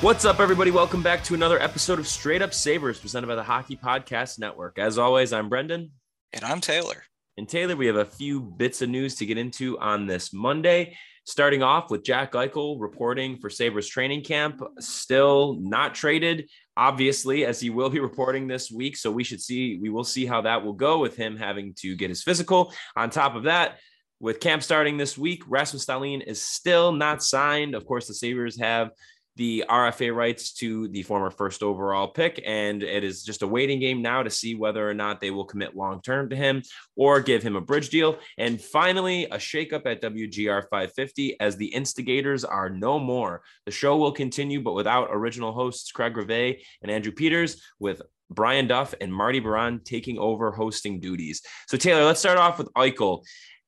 What's up, everybody? Welcome back to another episode of Straight Up Sabres presented by the Hockey Podcast Network. As always, I'm Brendan. And I'm Taylor. And Taylor, we have a few bits of news to get into on this Monday. Starting off with Jack Eichel reporting for Sabres training camp, still not traded, obviously, as he will be reporting this week. So we should see, we will see how that will go with him having to get his physical. On top of that, with camp starting this week, Rasmus Dahlin is still not signed. Of course, the Sabres have the RFA rights to the former first overall pick. And it is just a waiting game now to see whether or not they will commit long term to him or give him a bridge deal. And finally, a shakeup at WGR 550 as the instigators are no more. The show will continue, but without original hosts Craig Rivet and Andrew Peters, with Brian Duff and Marty Biron taking over hosting duties. So, Taylor, let's start off with Eichel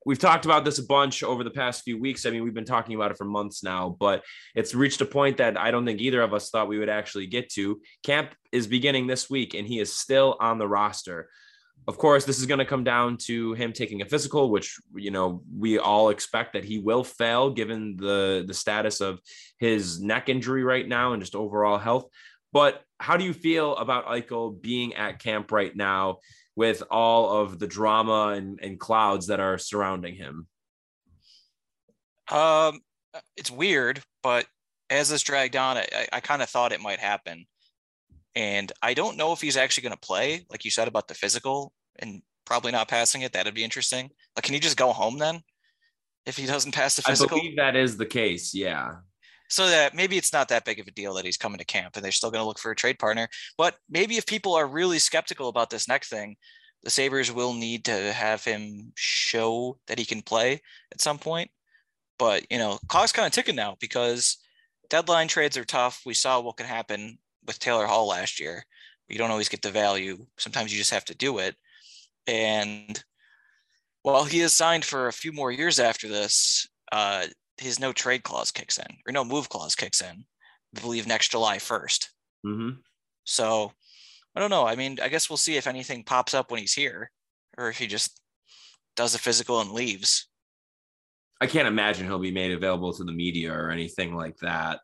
we've talked about this a bunch over the past few weeks. I mean, we've been talking about it for months now, but it's reached a point that I don't think either of us thought we would actually get to. Camp is beginning this week, and he is still on the roster. Of course, this is going to come down to him taking a physical, which you know we all expect that he will fail given the the status of his neck injury right now and just overall health. But how do you feel about Eichel being at camp right now? With all of the drama and, and clouds that are surrounding him? Um, it's weird, but as this dragged on, I, I kind of thought it might happen. And I don't know if he's actually going to play, like you said about the physical and probably not passing it. That'd be interesting. Like, can he just go home then if he doesn't pass the physical? I believe that is the case. Yeah. So that maybe it's not that big of a deal that he's coming to camp and they're still going to look for a trade partner. But maybe if people are really skeptical about this next thing, the Sabres will need to have him show that he can play at some point. But, you know, clock's kind of ticking now because deadline trades are tough. We saw what can happen with Taylor Hall last year. You don't always get the value. Sometimes you just have to do it. And while he is signed for a few more years after this, uh, his no trade clause kicks in or no move clause kicks in, I believe next July 1st. Mm-hmm. So I don't know. I mean, I guess we'll see if anything pops up when he's here or if he just does a physical and leaves. I can't imagine he'll be made available to the media or anything like that.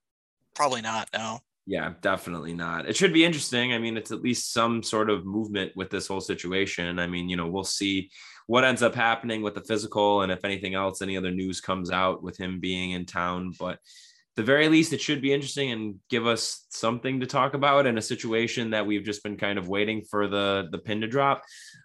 Probably not. No. Yeah, definitely not. It should be interesting. I mean, it's at least some sort of movement with this whole situation. I mean, you know, we'll see what ends up happening with the physical and if anything else, any other news comes out with him being in town. But the very least, it should be interesting and give us something to talk about in a situation that we've just been kind of waiting for the the pin to drop.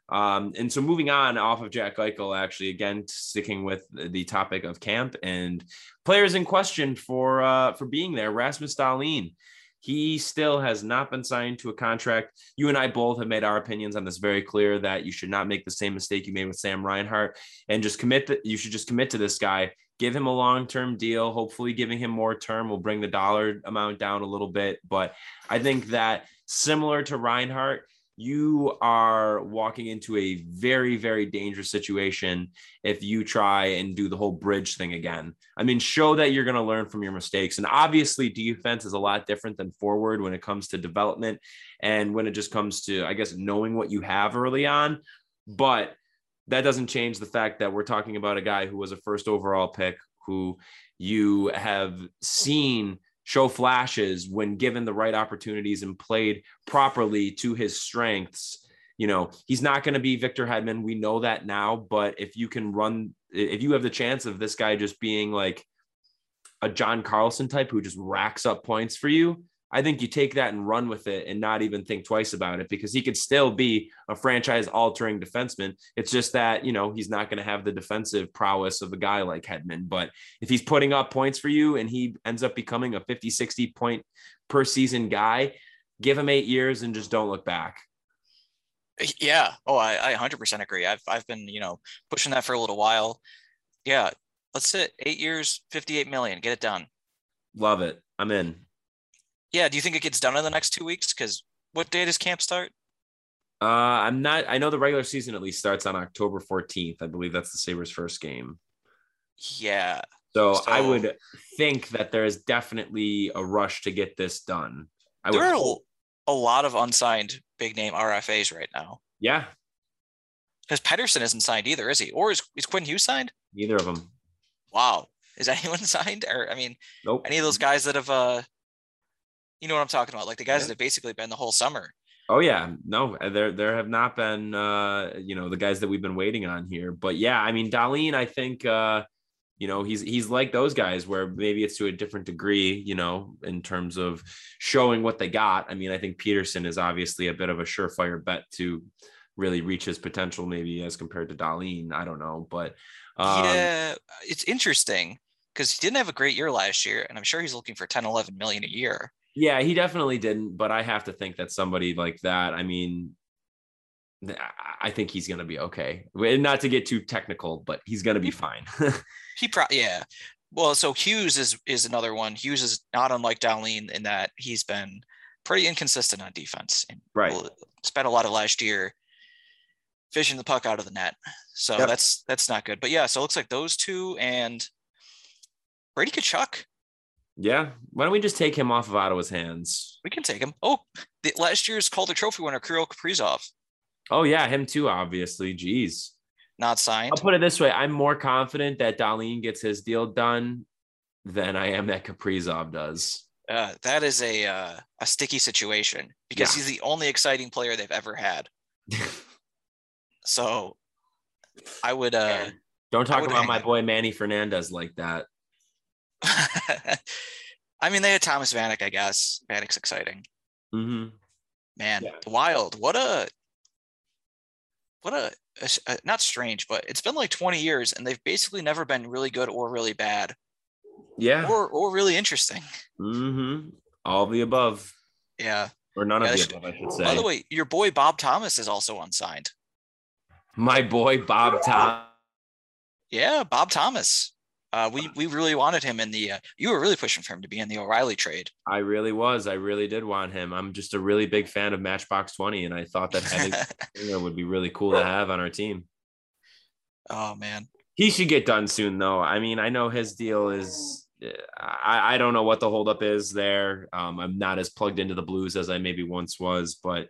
Um, and so moving on off of Jack Eichel, actually, again sticking with the topic of camp and players in question for uh, for being there, Rasmus Dahlin. He still has not been signed to a contract. You and I both have made our opinions on this very clear that you should not make the same mistake you made with Sam Reinhart and just commit that you should just commit to this guy, give him a long-term deal. Hopefully giving him more term will bring the dollar amount down a little bit. But I think that similar to Reinhart, you are walking into a very, very dangerous situation if you try and do the whole bridge thing again. I mean, show that you're going to learn from your mistakes. And obviously, defense is a lot different than forward when it comes to development and when it just comes to, I guess, knowing what you have early on. But that doesn't change the fact that we're talking about a guy who was a first overall pick who you have seen show flashes when given the right opportunities and played properly to his strengths you know, he's not going to be Victor Hedman. We know that now, but if you can run, if you have the chance of this guy just being like a John Carlson type who just racks up points for you, I think you take that and run with it and not even think twice about it because he could still be a franchise altering defenseman. It's just that, you know, he's not going to have the defensive prowess of a guy like Hedman. But if he's putting up points for you and he ends up becoming a 50, 60 point per season guy, give him eight years and just don't look back. Yeah. Oh, I, I 100% agree. I've, I've been, you know, pushing that for a little while. Yeah. Let's sit eight years, 58 million, get it done. Love it. I'm in. Yeah. Do you think it gets done in the next two weeks? Because what day does camp start? Uh, I'm not. I know the regular season at least starts on October 14th. I believe that's the Sabres' first game. Yeah. So, so I would think that there is definitely a rush to get this done. I there would are a lot of unsigned big name RFAs right now. Yeah. Because Pettersson isn't signed either, is he? Or is, is Quinn Hughes signed? Neither of them. Wow. Is anyone signed? Or I mean, nope. any of those guys that have uh you know what I'm talking about, like the guys yeah. that have basically been the whole summer. Oh yeah, no, there there have not been uh, you know the guys that we've been waiting on here, but yeah, I mean Dahlin, I think uh, you know he's he's like those guys where maybe it's to a different degree, you know, in terms of showing what they got. I mean, I think Pettersson is obviously a bit of a surefire bet to really reach his potential, maybe as compared to Dahlin. I don't know, but um, yeah, it's interesting because he didn't have a great year last year, and I'm sure he's looking for 10, 11 million a year. Yeah, he definitely didn't, but I have to think that somebody like that, I mean, I think he's going to be okay. Not to get too technical, but he's going to be fine. he probably, yeah. Well, so Hughes is is another one. Hughes is not unlike Dahlin in that he's been pretty inconsistent on defense. And right. Spent a lot of last year fishing the puck out of the net. So yep. that's that's not good. But yeah, so it looks like those two and Brady Tkachuk yeah. Why don't we just take him off of Ottawa's hands? We can take him. Oh, the, last year's Calder Trophy winner, Kirill Kaprizov. Oh, yeah. Him too, obviously. Jeez. Not signed. I'll put it this way I'm more confident that Dahlin gets his deal done than I am that Kaprizov does. Uh, that is a uh, a sticky situation because yeah. he's the only exciting player they've ever had. so I would uh don't talk about my boy Manny Fernandez like that. I mean, they had Thomas Vanek, I guess. Vanek's exciting. Mm-hmm. Man, yeah. wild. What a what a, a, a, not strange, but it's been like 20 years and they've basically never been really good or really bad. Yeah. Or or really interesting. Mm-hmm. All the above. Yeah. Or none yeah, of the above, I should say. By the way, your boy Bob Thomas is also unsigned. My boy Bob Thomas. Yeah, Bob Thomas. Uh, we we really wanted him in the. Uh, you were really pushing for him to be in the O'Reilly trade. I really was. I really did want him. I'm just a really big fan of Matchbox Twenty, and I thought that having would be really cool to have on our team. Oh man, he should get done soon, though. I mean, I know his deal is. I, I don't know what the holdup is there. Um, I'm not as plugged into the Blues as I maybe once was, but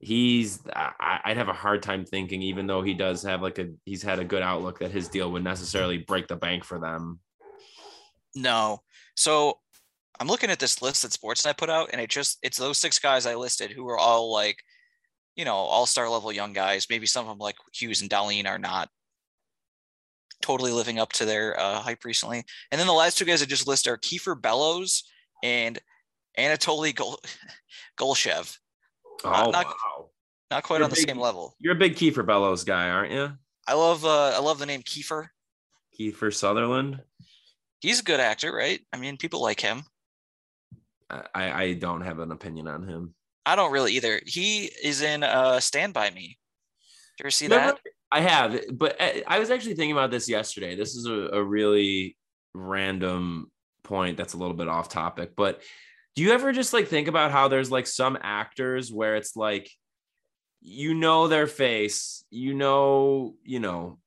he's I, would have a hard time thinking even though he does have like a he's had a good outlook that his deal would necessarily break the bank for them. No. So i'm looking at this list that sportsnet put out and it just it's those six guys i listed who are all like you know all-star level young guys. Maybe some of them like hughes and Dahlin are not totally living up to their uh, hype recently. And then the last two guys i just listed are kiefer bellows and anatoly Gol- Golyshev Oh, not, not, wow. Not quite you're on the big, same level. You're a big Kiefer Bellows guy, aren't you? I love uh I love the name Kiefer. Kiefer Sutherland. He's a good actor, right? I mean, people like him. I I don't have an opinion on him. I don't really either. He is in uh Stand by Me. Did you ever see that? I have, but uh, I was actually thinking about this yesterday. This is a, a really random point that's a little bit off topic, but do you ever just like think about how there's like some actors where it's like you know their face, you know, you know,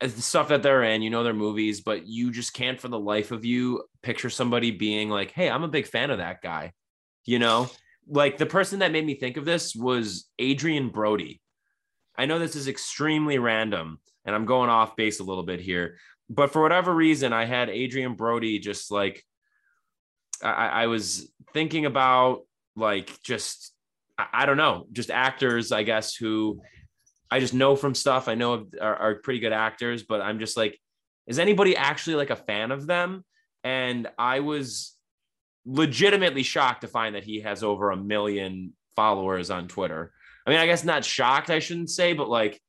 uh, the stuff that they're in, you know their movies, but you just can't for the life of you picture somebody being like, "Hey, I'm a big fan of that guy." You know? Like the person that made me think of this was Adrien Brody. I know this is extremely random and I'm going off base a little bit here, but for whatever reason, I had Adrien Brody just like I, I was thinking about like just I, I don't know, just actors, I guess, who I just know from stuff I know are, are pretty good actors, but I'm just like, is anybody actually like a fan of them? And I was legitimately shocked to find that he has over a million followers on Twitter. I mean, I guess not shocked, I shouldn't say, but like,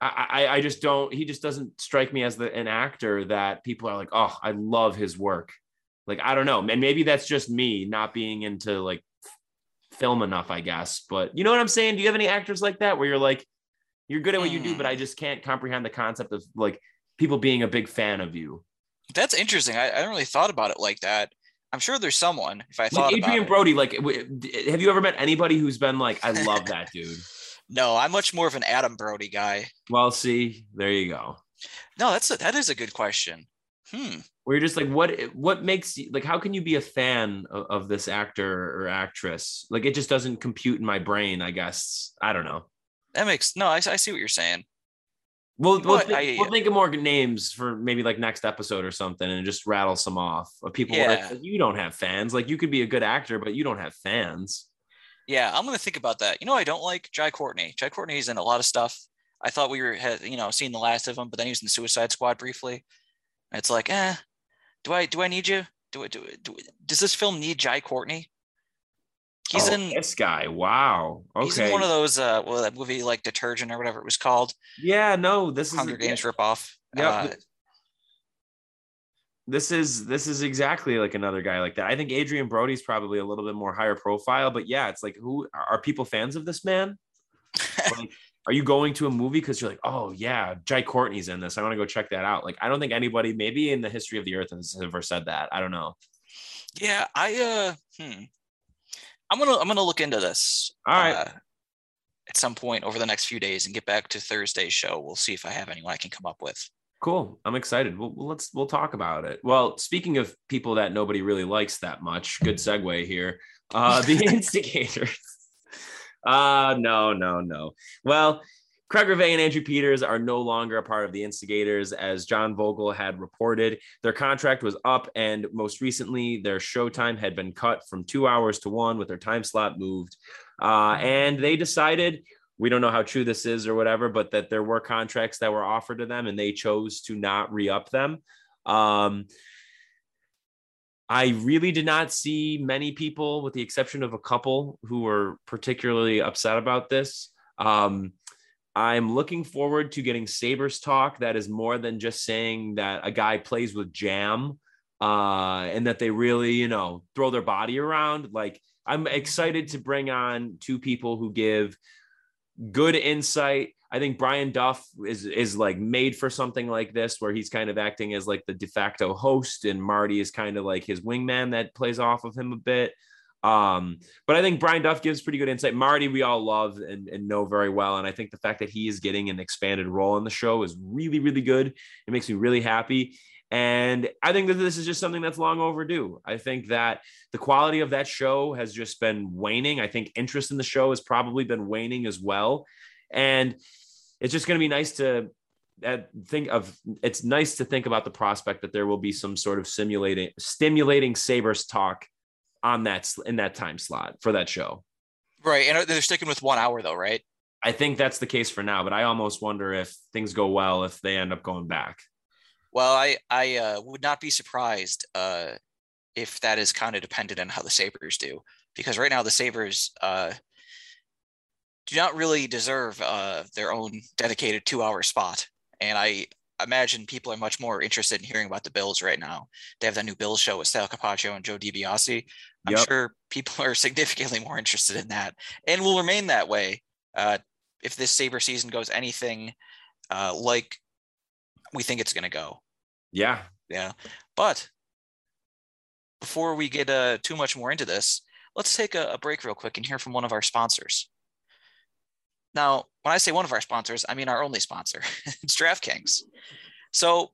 I, I, I just don't. He just doesn't strike me as the an actor that people are like, oh, I love his work. Like, I don't know, and maybe that's just me not being into like film enough, I guess. But you know what I'm saying? Do you have any actors like that where you're like, you're good at what you do, but I hmm. just can't comprehend the concept of like people being a big fan of you? That's interesting. I, I hadn't really thought about it like that. I'm sure there's someone. If I thought like Adrien Brody, like, have you ever met anybody who's been like, I love that dude? no, I'm much more of an Adam Brody guy. Well, see, there you go. No, that's a, that is a good question. Hmm. Where you're just like, what what makes you like? How can you be a fan of, of this actor or actress? Like, it just doesn't compute in my brain. I guess I don't know. That makes no. I, I see what you're saying. We'll, we'll, think, I, we'll think of more names for maybe like next episode or something and just rattle some off of people yeah. like, you don't have fans. Like you could be a good actor, but you don't have fans. Yeah, I'm gonna think about that. You know, I don't like Jai Courtney. Jai Courtney's in a lot of stuff. I thought we were had you know seeing the last of him, but then he was in the Suicide Squad briefly. It's like, eh, do I do I need you? Do it? Do, do does this film need Jai Courtney? He's oh, in this guy. Wow. Okay. He's in one of those uh well that movie like detergent or whatever it was called. Yeah, no, this Hunger is Hunger Games ripoff. Yeah. Uh, this is this is exactly like another guy like that. I think Adrien Brody's probably a little bit more higher profile, but yeah, it's like who are people fans of this man? like, are you going to a movie because you're like, oh yeah, Jai Courtney's in this. I want to go check that out. Like, I don't think anybody, maybe in the history of the earth, has ever said that. I don't know. Yeah, I uh, hmm. I'm gonna I'm gonna look into this. All right. Uh, at some point over the next few days and get back to Thursday's show. We'll see if I have anyone I can come up with. Cool. I'm excited. We'll, let's we'll talk about it. Well, speaking of people that nobody really likes that much, good segue here. Uh, the instigators. Uh no, no, no. Well, Craig Rivet and Andrew Peters are no longer a part of the Instigators, as John Vogl had reported. Their contract was up, and most recently, their showtime had been cut from two hours to one, with their time slot moved. Uh, and they decided we don't know how true this is or whatever, but that there were contracts that were offered to them, and they chose to not re up them. Um, I really did not see many people, with the exception of a couple, who were particularly upset about this. Um, I'm looking forward to getting Sabres talk that is more than just saying that a guy plays with jam uh, and that they really, you know, throw their body around. Like, I'm excited to bring on two people who give good insight. I think Brian Duff is is like made for something like this, where he's kind of acting as like the de facto host, and Marty is kind of like his wingman that plays off of him a bit. Um, but I think Brian Duff gives pretty good insight. Marty, we all love and, and know very well. And I think the fact that he is getting an expanded role in the show is really, really good. It makes me really happy. And I think that this is just something that's long overdue. I think that the quality of that show has just been waning. I think interest in the show has probably been waning as well. And it's just going to be nice to uh, think of it's nice to think about the prospect that there will be some sort of simulating stimulating sabres talk on that in that time slot for that show. Right, and they're sticking with one hour though, right? I think that's the case for now, but I almost wonder if things go well if they end up going back. Well, I I uh, would not be surprised uh, if that is kind of dependent on how the Sabres do, because right now the Sabres uh, do not really deserve uh, their own dedicated two-hour spot, and I imagine people are much more interested in hearing about the Bills right now. They have that new Bills show with Sal Capaccio and Joe DiBiase. I'm yep. sure people are significantly more interested in that and will remain that way uh, if this Sabre season goes anything uh, like we think it's going to go. Yeah. Yeah. But before we get uh, too much more into this, let's take a, a break real quick and hear from one of our sponsors. Now, when I say one of our sponsors, I mean our only sponsor. it's DraftKings. So,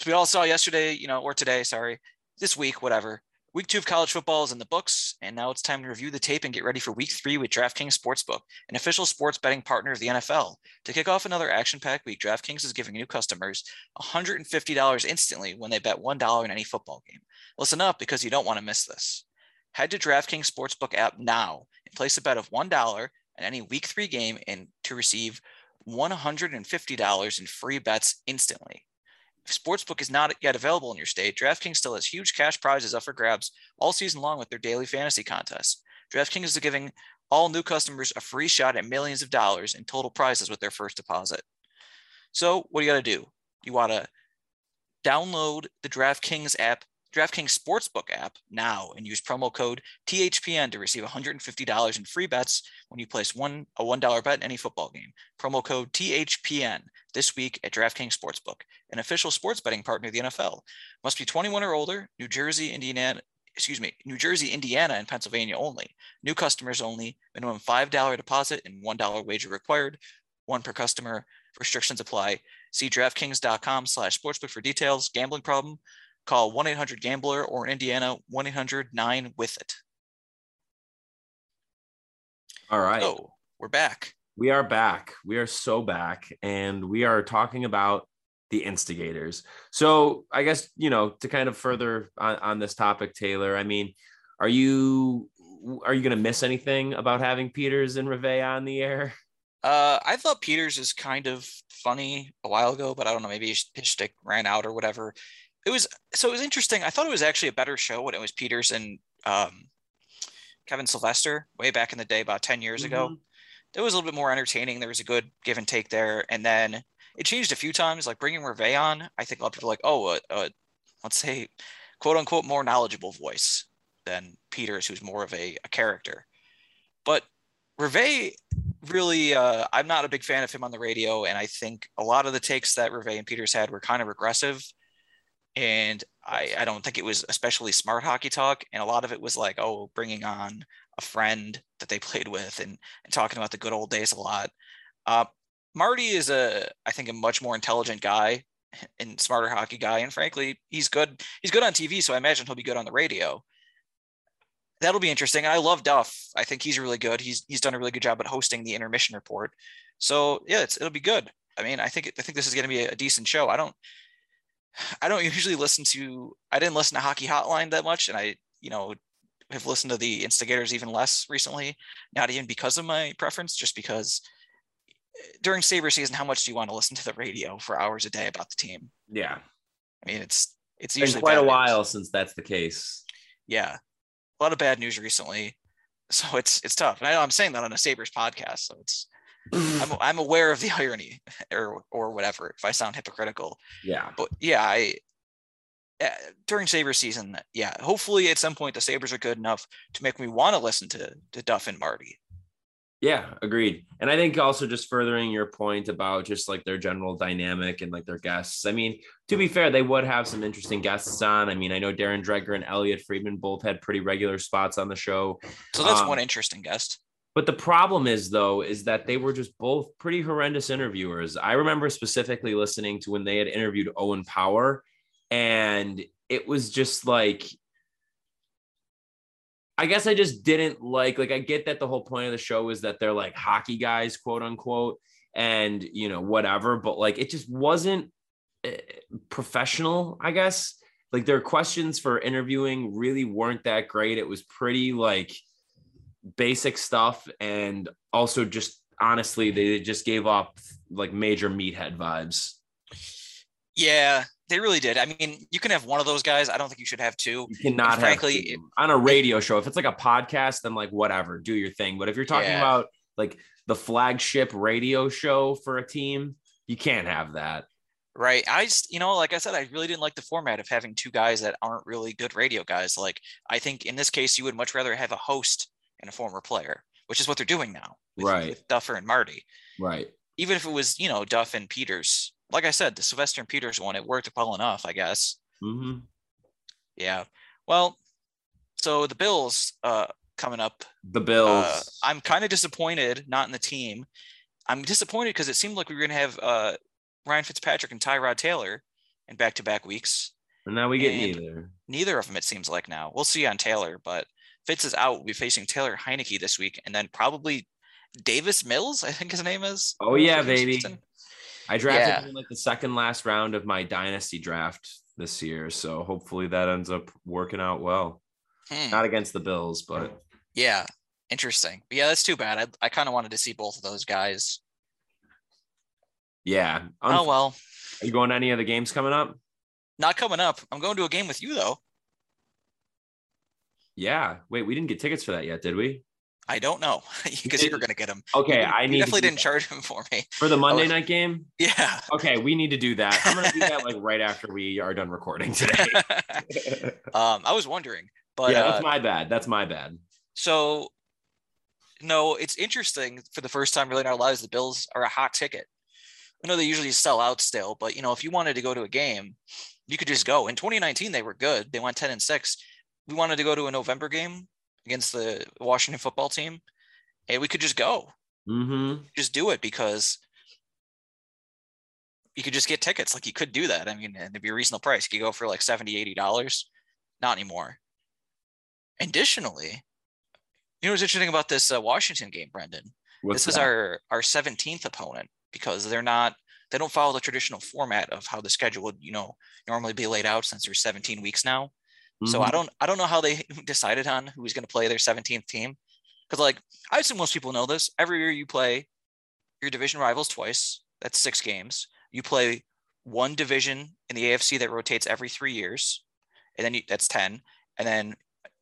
as we all saw yesterday, you know, or today, sorry, this week, whatever, Week two of college football is in the books, and now it's time to review the tape and get ready for week three with DraftKings Sportsbook, an official sports betting partner of the NFL. To kick off another action packed week, DraftKings is giving new customers $150 instantly when they bet $1 in any football game. Listen up because you don't want to miss this. Head to DraftKings Sportsbook app now and place a bet of $1 on any week three game and to receive $150 in free bets instantly. If Sportsbook is not yet available in your state, DraftKings still has huge cash prizes up for grabs all season long with their daily fantasy contests. DraftKings is giving all new customers a free shot at millions of dollars in total prizes with their first deposit. So, what do you got to do? You want to download the DraftKings app, DraftKings Sportsbook app now and use promo code THPN to receive $150 in free bets when you place one a $1 bet in any football game. Promo code THPN this week at DraftKings Sportsbook, an official sports betting partner of the NFL. Must be 21 or older, New Jersey, Indiana, excuse me, New Jersey, Indiana, and Pennsylvania only. New customers only. Minimum $5 deposit and $1 wager required. One per customer. Restrictions apply. See DraftKings.com slash sportsbook for details. Gambling problem? Call 1-800-GAMBLER or Indiana 1-800-9-WITH-IT. All right. So we're back. We are back. We are so back. And we are talking about the instigators. So I guess, you know, to kind of further on, on this topic, Taylor, I mean, are you are you going to miss anything about having Peters and Rivet on the air? Uh, I thought Peters is kind of funny a while ago, but I don't know, maybe his pitch stick ran out or whatever. It was so it was interesting. I thought it was actually a better show when it was Peters and um, Kevin Sylvester way back in the day, about 10 years mm-hmm. ago. It was a little bit more entertaining. There was a good give and take there. And then it changed a few times, like bringing Rivet on. I think a lot of people are like, oh, uh, uh, let's say, quote unquote, more knowledgeable voice than Peters, who's more of a, a character. But Rivet really, uh, I'm not a big fan of him on the radio, and I think a lot of the takes that Rivet and Peters had were kind of regressive, and I, I don't think it was especially smart hockey talk, and a lot of it was like, oh, bringing on a friend that they played with and, and talking about the good old days a lot. Uh, Marty is a, I think, a much more intelligent guy and smarter hockey guy, and frankly, he's good. He's good on TV, so I imagine he'll be good on the radio that'll be interesting. I love Duff. I think he's really good. He's he's done a really good job at hosting the intermission report. So yeah, it's it'll be good. I mean, I think I think this is going to be a, decent show. I don't I don't usually listen to I didn't listen to Hockey Hotline that much, and I you know have listened to the instigators even less recently. Not even because of my preference, just because eh, during Saber season, how much do you want to listen to the radio for hours a day about the team? Yeah, I mean it's it's usually quite a while news. since that's the case. Yeah, a lot of bad news recently, so it's it's tough. And I know I'm saying that on a Sabres podcast, so it's I'm I'm aware of the irony or or whatever. If I sound hypocritical, yeah. But yeah, I uh, during Sabre season, yeah. Hopefully, at some point, the Sabres are good enough to make me want to listen to to Duff and Marty. Yeah, agreed. And I think also just furthering your point about just like their general dynamic and like their guests. I mean, to be fair, they would have some interesting guests on. I mean, I know Darren Dreger and Elliotte Friedman both had pretty regular spots on the show. So that's um, one interesting guest. But the problem is, though, is that they were just both pretty horrendous interviewers. I remember specifically listening to when they had interviewed Owen Power, and it was just like I guess I just didn't like like I get that the whole point of the show is that they're like hockey guys, quote unquote, and you know whatever, but like it just wasn't eh, professional. I guess like their questions for interviewing really weren't that great. It was pretty like basic stuff, and also just honestly, they just gave off like major meathead vibes. Yeah, they really did. I mean, you can have one of those guys. I don't think you should have two. You cannot frankly on a radio show. If it's like a podcast, then like whatever, do your thing. But if you're talking yeah. about like the flagship radio show for a team, you can't have that. Right. I just, you know, like I said, I really didn't like the format of having two guys that aren't really good radio guys. Like, I think in this case, you would much rather have a host and a former player, which is what they're doing now. With, right. With Duffer and Marty. Right. Even if it was, you know, Duff and Peters, like I said, the Sylvester and Peters one, it worked well enough, I guess. Mm-hmm. Yeah. Well, so the Bills uh, coming up. The Bills. Uh, I'm kind of disappointed not in the team. I'm disappointed because it seemed like we were going to have uh, Ryan Fitzpatrick and Tyrod Taylor in back to back weeks. And now we get neither. Neither of them, it seems like now. We'll see on Taylor, but Fitz is out. We'll be facing Taylor Heinicke this week and then probably Davis Mills, I think his name is. Oh, yeah, baby. I drafted yeah. in like the second last round of my dynasty draft this year. So hopefully that ends up working out well. Hmm. Not against the Bills, but Yeah, interesting. But yeah, that's too bad. I, I kind of wanted to see both of those guys. yeah. oh well, Are you going to any of the games coming up? not coming up. I'm going to a game with you though. Yeah. Wait, we didn't get tickets for that yet, did we? I don't know because you were gonna get them. Okay, You- I you need definitely didn't that. charge him for me. for the Monday was- night game. Yeah. Okay, we need to do that. I'm gonna do that like right after we are done recording today. um, I was wondering, but yeah, uh, that's my bad. That's my bad. so no, it's interesting for the first time really in our lives. The Bills are a hot ticket. I know they usually sell out still, but you know, if you wanted to go to a game, you could just go. In 2019, they were good. They went 10 and six. We wanted to go to a November game against the Washington football team, and we could just go. Mm-hmm. just do it because you could just get tickets. Like you could do that. I mean, and it'd be a reasonable price. You could go for like 70, 80 dollars. Not anymore. Additionally, you know what's interesting about this uh, Washington game, Brendan? What's this is our our 17th opponent because they're not they don't follow the traditional format of how the schedule would, you know, normally be laid out since there's 17 weeks now. So Mhm. I don't I don't know how they decided on who was going to play their 17th team. Because like I assume most people know this. Every year you play your division rivals twice. That's six games. You play one division in the AFC that rotates every three years, and then you, that's 10. And then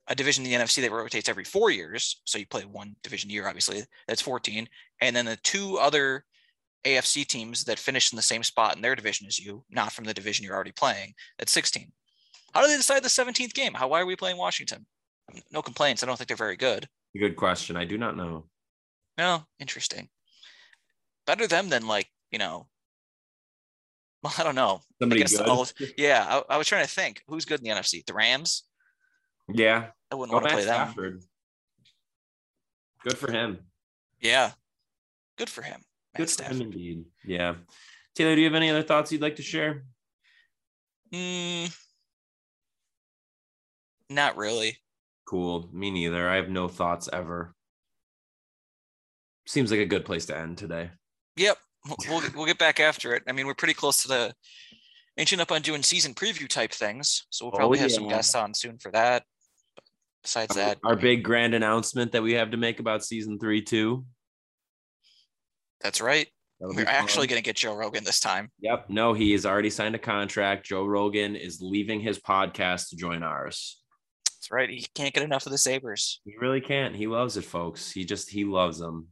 a division in the NFC that rotates every four years. So you play one division a year, obviously. That's 14. And then the two other AFC teams that finish in the same spot in their division as you, not from the division you're already playing. That's 16. How do they decide the 17th game? How why are we playing Washington? No complaints. I don't think they're very good. Good question. I do not know. No, interesting. Better them than like, you know, well, I don't know. Somebody good. all- Yeah, I, I was trying to think who's good in the NFC. The Rams. yeah. I wouldn't Oh, want to play them. Stafford. Good for him. Yeah, good for him. Matt Good for Stafford. him indeed. Yeah. Taylor, do you have any other thoughts you'd like to share? Mm, not really. Cool. Me neither. I have no thoughts ever. Seems like a good place to end today. Yep, we'll we'll, get back after it. I mean, we're pretty close to the inching up on doing season preview type things, so we'll Oh, probably have some guests on soon for that. But besides that, Our big grand announcement that we have to make about season three, too. that's right. We're actually going to get Joe Rogan this time. Yep. No, he has already signed a contract. Joe Rogan is leaving his podcast to join ours. That's right. He can't get enough of the Sabres. He really can't. He loves it, folks. He just he loves them.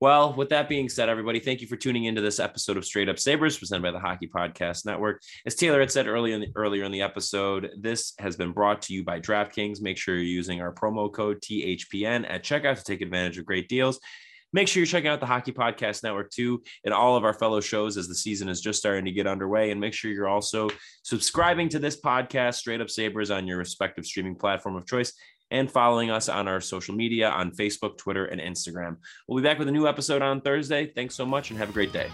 Well, with that being said, everybody, thank you for tuning into this episode of Straight Up Sabres, presented by the Hockey Podcast Network. As Taylor had said earlier in the, earlier in the episode, this has been brought to you by DraftKings. Make sure you're using our promo code THPN at checkout to take advantage of great deals. Make sure you're checking out the Hockey Podcast Network too, and all of our fellow shows as the season is just starting to get underway. And make sure you're also subscribing to this podcast, Straight Up Sabres, on your respective streaming platform of choice and following us on our social media on Facebook, Twitter, and Instagram. We'll be back with a new episode on Thursday. Thanks so much and have a great day.